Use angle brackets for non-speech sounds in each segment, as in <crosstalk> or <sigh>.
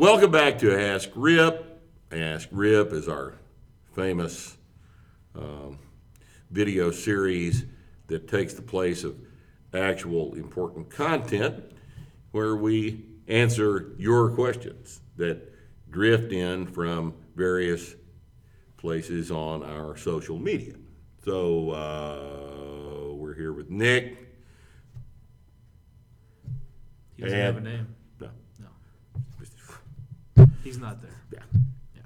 Welcome back to Ask Rip. Ask Rip is our famous um, video series that takes the place of actual important content where we answer your questions that drift in from various places on our social media. So uh, we're here with Nick. He doesn't have a name. No. No, he's not there. Yeah. Yeah.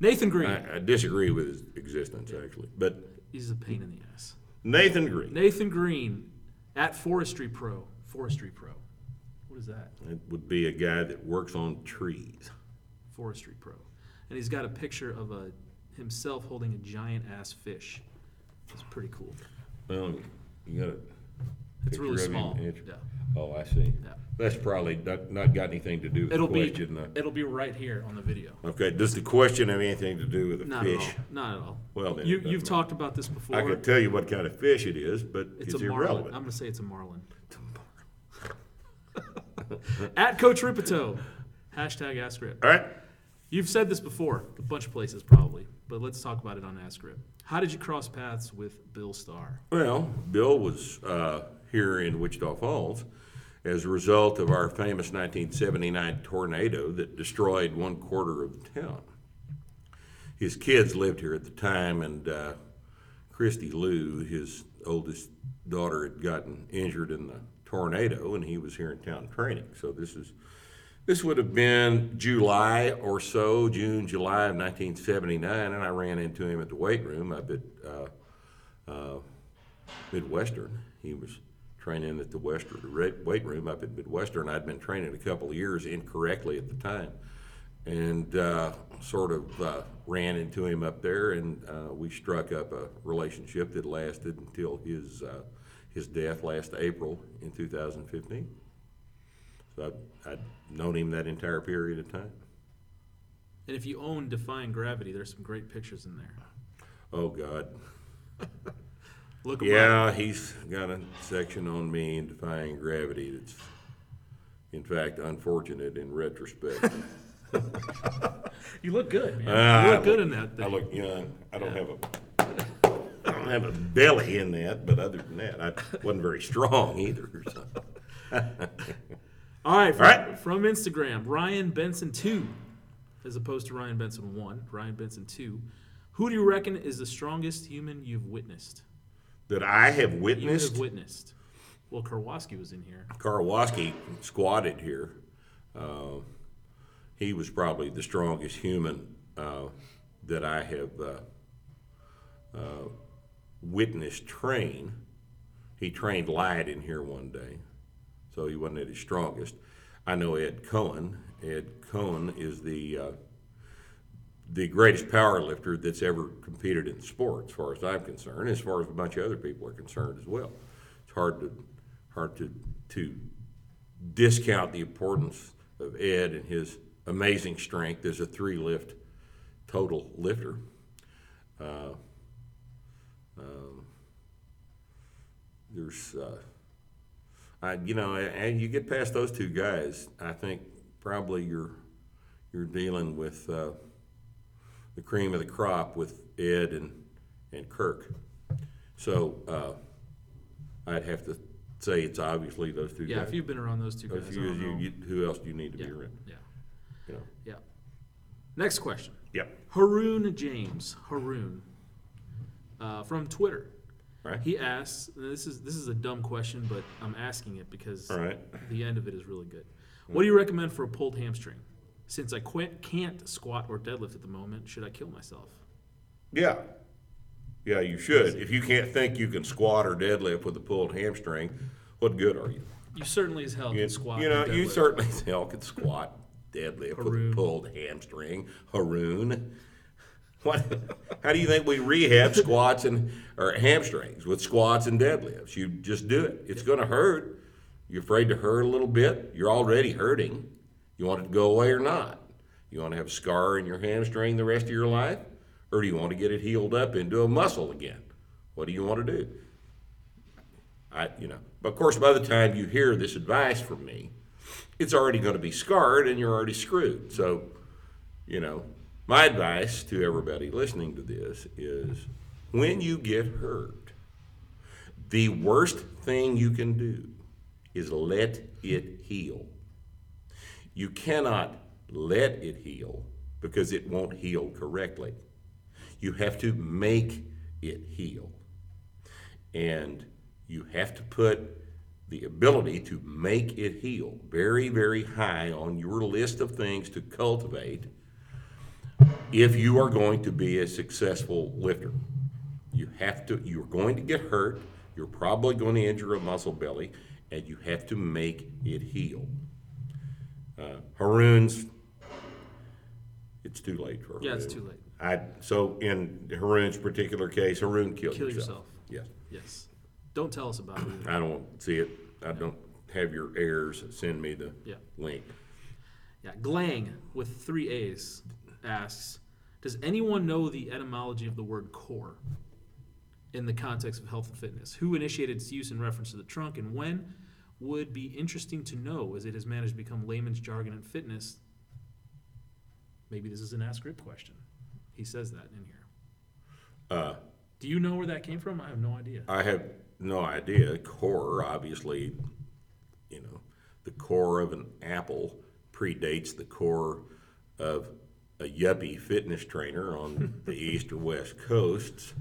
Nathan Green. I, I disagree with his existence, actually. But He's a pain in the ass. Nathan Green, Nathan Green at Forestry Pro. Forestry Pro. What is that? it would be a guy that works on trees. Forestry Pro. And he's got a picture of a himself holding a giant ass fish. It's pretty cool. Well, you got a It's really picture of him? small. It's- Yeah. Oh, I see. Yeah. That's probably not, not got anything to do with It'll the be question. uh, it'll be right here on the video. Okay, does the question have anything to do with the Not fish? at all. Not at all. Well, then you you've talked about this before. I could tell you what kind of fish it is, but it's, it's, a marlin. irrelevant. I'm gonna say it's a marlin. <laughs> At Coach Rippetoe. Hashtag Ask Rip. All right. You've said this before, a bunch of places probably, but let's talk about it on Ask Rip. How did you cross paths with Bill Starr? Well, Bill was uh, here in Wichita Falls as a result of our famous 1979 tornado that destroyed one quarter of the town. His kids lived here at the time, and uh, Christy Lou, his oldest daughter, had gotten injured in the tornado, and he was here in town training. So this is this would have been July or so, June, July of 1979, and I ran into him at the weight room up at uh, uh, Midwestern. He was training at the Western weight room up at Midwestern. I'd been training a couple of years incorrectly at the time, and uh, sort of uh, ran into him up there, and uh, we struck up a relationship that lasted until his uh, his death last April in 2015. So I'd, I'd known him that entire period of time. And if you own Defying Gravity, there's some great pictures in there. Oh God. <laughs> Look Yeah, he's got a section on me in defying gravity that's, in fact, unfortunate in retrospect. <laughs> You look good, man. Ah, you I look good in that I look young. I don't have a, I don't have a belly in that, but other than that, I wasn't very strong either. So. <laughs> All right, from, All right. from Instagram, Ryan Benson 2, as opposed to Ryan Benson 1, Ryan Benson 2. Who do you reckon is the strongest human you've witnessed? That I have You witnessed. have witnessed. Well, Karwoski was in here. Karwoski squatted here. Uh, he was probably the strongest human uh, that I have uh, uh, witnessed train. He trained light in here one day, so he wasn't at his strongest. I know Ed Coan. Ed Coan is the uh, the greatest power lifter that's ever competed in sport, as far as I'm concerned, as far as a bunch of other people are concerned as well. It's hard to hard to to discount the importance of Ed and his amazing strength as a three lift total lifter. Uh, um, there's, uh, I, you know, and you get past those two guys, I think probably you're you're dealing with uh, the cream of the crop with Ed and and Kirk. So uh, I'd have to say it's obviously those two Yeah, guys. if you've been around those two guys, I don't you, know. you, who else do you need to yeah, be around? yeah, You know. yeah. Next question. Yep. Haroon James, Haroon, uh, from Twitter. Right. He asks, this is this is a dumb question, but I'm asking it because All right. the end of it is really good. What do you recommend for a pulled hamstring? Since I quit, can't squat or deadlift at the moment, should I kill myself? Yeah. Yeah, you should. If you can't think you can squat or deadlift with a pulled hamstring, what good are you? You certainly as hell You, can squat. you know, you certainly as hell can squat, deadlift with a pulled hamstring. Haroon. What? How do you think we rehab squats and or hamstrings with squats and deadlifts? You just do it. It's going to hurt. You're afraid to hurt a little bit. You're already hurting. You want it to go away or not? You want to have a scar in your hamstring the rest of your life, or do you want to get it healed up into a muscle again? What do you want to do? I, you know, but of course, by the time you hear this advice from me, it's already going to be scarred and you're already screwed. So, you know, my advice to everybody listening to this is when you get hurt, the worst thing you can do is let it heal. You cannot let it heal because it won't heal correctly. You have to make it heal. And you have to put the ability to make it heal very, very high on your list of things to cultivate if you are going to be a successful lifter. You have to, you're going to get hurt, you're probably going to injure a muscle belly, and you have to make it heal. Uh, Haroon's, it's too late for Haroon. Yeah, it's too late. I, so in Haroon's particular case, Haroon killed Kill himself. yourself. Yes. Yes. Don't tell us about it. either. I don't see it. I don't have your heirs send me the Yeah. link. Yeah. Glang with three A's asks, does anyone know the etymology of the word core in the context of health and fitness? Who initiated its use in reference to the trunk and when? Would be interesting to know as it has managed to become layman's jargon in fitness. Maybe this is an ask Rip question. He says that in here. Uh, Do you know where that came from? I have no idea. I have no idea. Core, obviously, you know, the core of an apple predates the core of a yuppie fitness trainer on <laughs> the east or west coasts.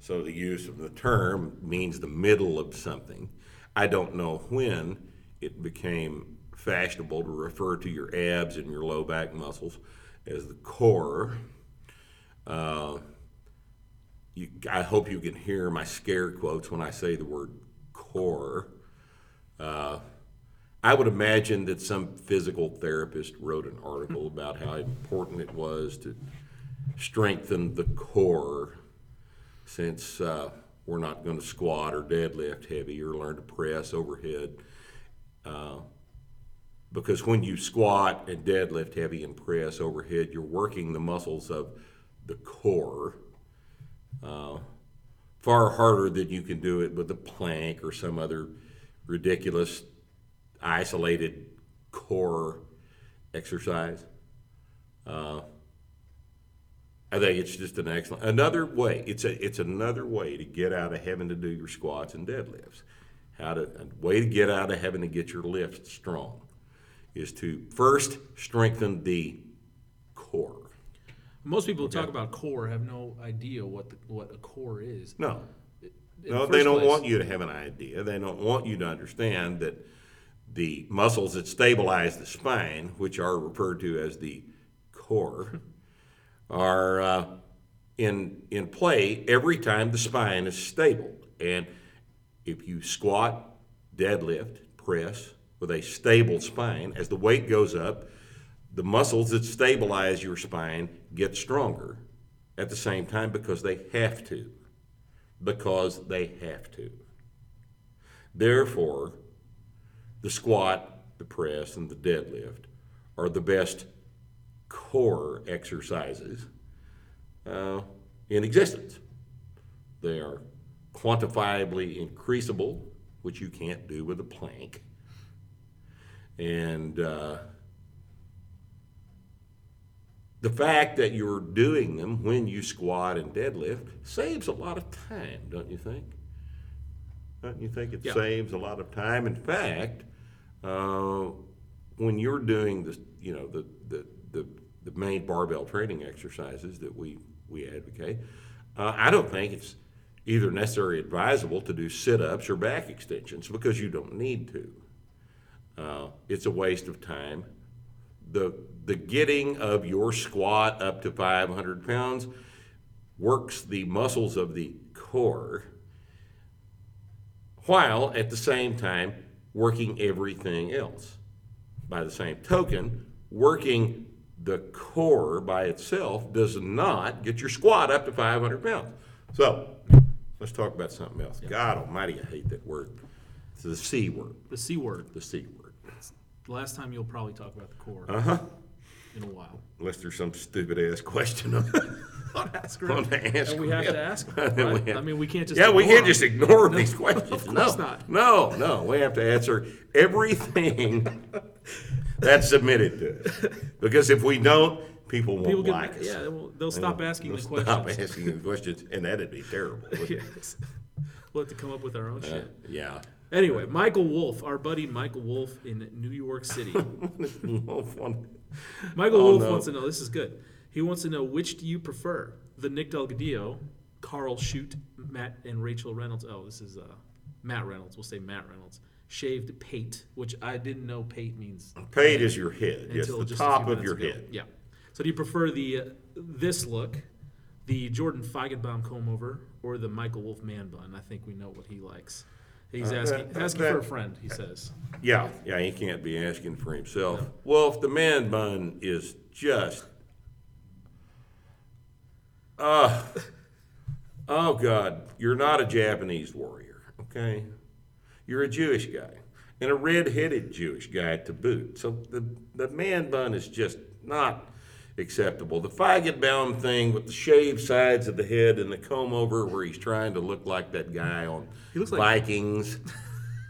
So the use of the term means the middle of something. I don't know when it became fashionable to refer to your abs and your low back muscles as the core. Uh, you, I hope you can hear my scare quotes when I say the word core. Uh, I would imagine that some physical therapist wrote an article about how important it was to strengthen the core since uh, we're not going to squat or deadlift heavy or learn to press overhead. Uh, because when you squat and deadlift heavy and press overhead, you're working the muscles of the core uh, far harder than you can do it with a plank or some other ridiculous isolated core exercise. Uh, I think it's just an excellent another way. It's a it's another way to get out of having to do your squats and deadlifts. How to a way to get out of having to get your lifts strong is to first strengthen the core. Most people who talk about core have no idea what the, what a core is. No, In No, the they don't place- want you to have an idea. They don't want you to understand that the muscles that stabilize the spine, which are referred to as the core, <laughs> are uh, in in play every time the spine is stable. And if you squat, deadlift, press with a stable spine, as the weight goes up, the muscles that stabilize your spine get stronger at the same time because they have to because they have to. Therefore, the squat, the press, and the deadlift are the best core exercises uh, in existence. They are quantifiably increasable, which you can't do with a plank. And uh, the fact that you're doing them when you squat and deadlift saves a lot of time, don't you think? Don't you think it Yeah. saves a lot of time? In fact, uh, when you're doing the, you know, the, the, the, the main barbell training exercises that we, we advocate, uh, I don't think it's either necessary or advisable to do sit-ups or back extensions because you don't need to. Uh, it's a waste of time. The the getting of your squat up to 500 pounds works the muscles of the core while at the same time working everything else. By the same token working the core by itself does not get your squat up to 500 pounds so let's talk about something else god almighty i hate that word it's the c word The C word. the c word The last time you'll probably talk about the core uh-huh in a while. unless there's some stupid ass question on, <laughs> Ask on the ask. And we have to ask <laughs> And them, we right? have- I mean, we can't just yeah, we can't just ignore <laughs> No, these questions. Of course no, not. no, no. We have to answer everything That's submitted to us. Because if we don't, people People won't get, like us. yeah, they will- they'll stop asking They'll the Stop questions. <laughs> asking the questions, and that'd be terrible. wouldn't it? <laughs> Yes. We'll have to come up with our own Uh, shit. Yeah. Anyway, Michael Wolf, our buddy Michael Wolf in New York City. <laughs> Michael Oh, Wolf no. wants to know. This is good. He wants to know which do you prefer, the Nick Delgadillo, Karl Schudt, Matt and Rachel Reynolds. Oh, this is uh, Matt Reynolds. We'll say Matt Reynolds. Shaved pate, which I didn't know pate means Paid is your head, yes, the top of your ago. head. Yeah. So do you prefer the uh, this look, the Jordan Feigenbaum comb over, or the Michael Wolf man bun? I think we know what he likes. He's Uh, asking that- asking that- for a friend. He says. Yeah, yeah, he can't be asking for himself. Well, if the man bun is just, uh, oh God, you're not a Japanese warrior, okay? You're a Jewish guy, and a red-headed Jewish guy to boot. So the the man bun is just not acceptable. The Feigenbaum thing with the shaved sides of the head and the comb over, where he's trying to look like that guy on looks like- Vikings.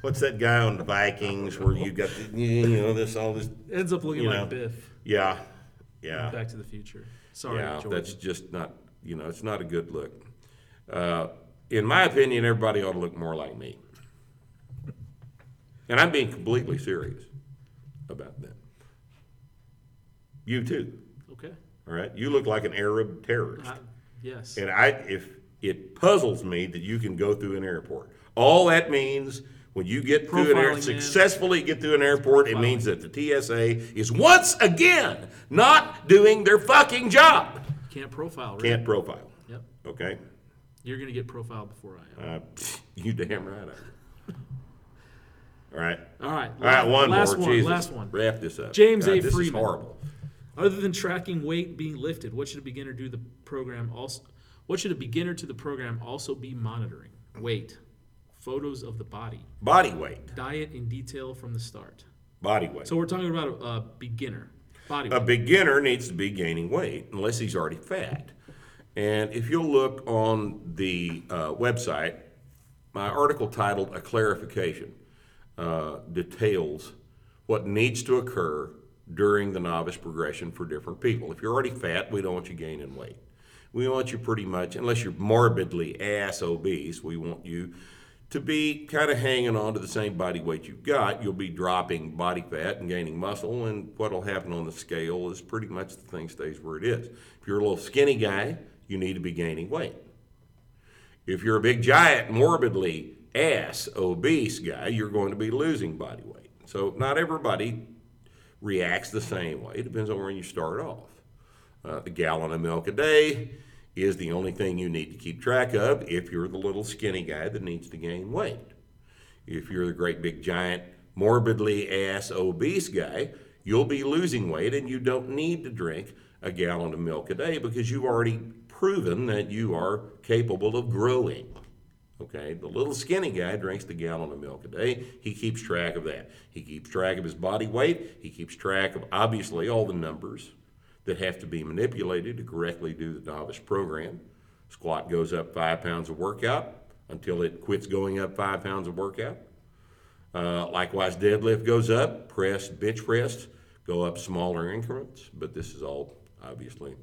What's that guy on the Vikings where you got the, you know this all this Ends up looking You like know, Biff. yeah yeah Back to the Future. Sorry, yeah Jordan. that's just not you know it's not a good look. Uh, in my opinion, everybody ought to look more like me, and I'm being completely serious about that. You too, okay. all right? You look like an Arab terrorist. Uh, yes. And I, if it puzzles me that you can go through an airport, all that means when you get through an air, Profiling, man. successfully get through an airport, it means that the TSA is once again not doing their fucking job. Can't profile. Right? Can't profile. Yep. Okay, You're gonna get profiled before I am. uh, <laughs> you damn right. I am. All right. All right. All right, one last more. one. Jesus. Last one. Wrap this up. James God, A. This is horrible. Other than tracking weight being lifted, what should a beginner do the program also? What should a beginner to the program also be monitoring? Weight, photos of the body, Body weight. diet in detail from the start. Body weight. So we're talking about a, a beginner body weight. A beginner needs to be gaining weight unless he's already fat. And if you'll look on the uh, website, my article titled A Clarification uh, details what needs to occur during the novice progression for different people. If you're already fat, we don't want you gaining weight. We want you pretty much, unless you're morbidly ass obese, we want you to be kind of hanging on to the same body weight you've got. You'll be dropping body fat and gaining muscle, and what'll happen on the scale is pretty much the thing stays where it is. If you're a little skinny guy, you need to be gaining weight. If you're a big giant, morbidly ass obese guy, you're going to be losing body weight. So not everybody reacts the same way. It depends on where you start off. Uh, the gallon of milk a day is the only thing you need to keep track of if you're the little skinny guy that needs to gain weight. If you're the great big giant, morbidly ass obese guy, you'll be losing weight and you don't need to drink a gallon of milk a day because you've already proven that you are capable of growing. Okay, the little skinny guy drinks the gallon of milk a day. He keeps track of that. He keeps track of his body weight. He keeps track of obviously all the numbers that have to be manipulated to correctly do the novice program. Squat goes up five pounds of workout until it quits going up five pounds of workout. Uh, likewise, deadlift goes up, press, bench press go up smaller increments, but this is all obviously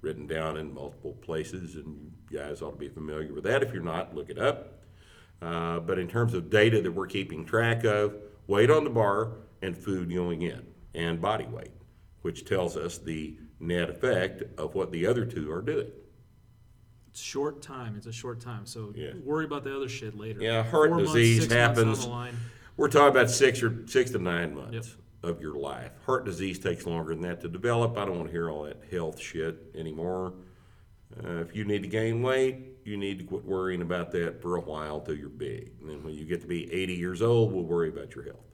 written down in multiple places, and you guys ought to be familiar with that. If you're not, look it up. Uh, but in terms of data that we're keeping track of, weight on the bar and food going in, and body weight, which tells us the net effect of what the other two are doing. It's short time. It's a short time. So Yeah. worry about the other shit later. Yeah, heart Four disease months happens. We're talking about six or six to nine months Yep. Of your life. Heart disease takes longer than that to develop. I don't want to hear all that health shit anymore. Uh, if you need to gain weight, you need to quit worrying about that for a while till you're big. And then when you get to be 80 years old, we'll worry about your health.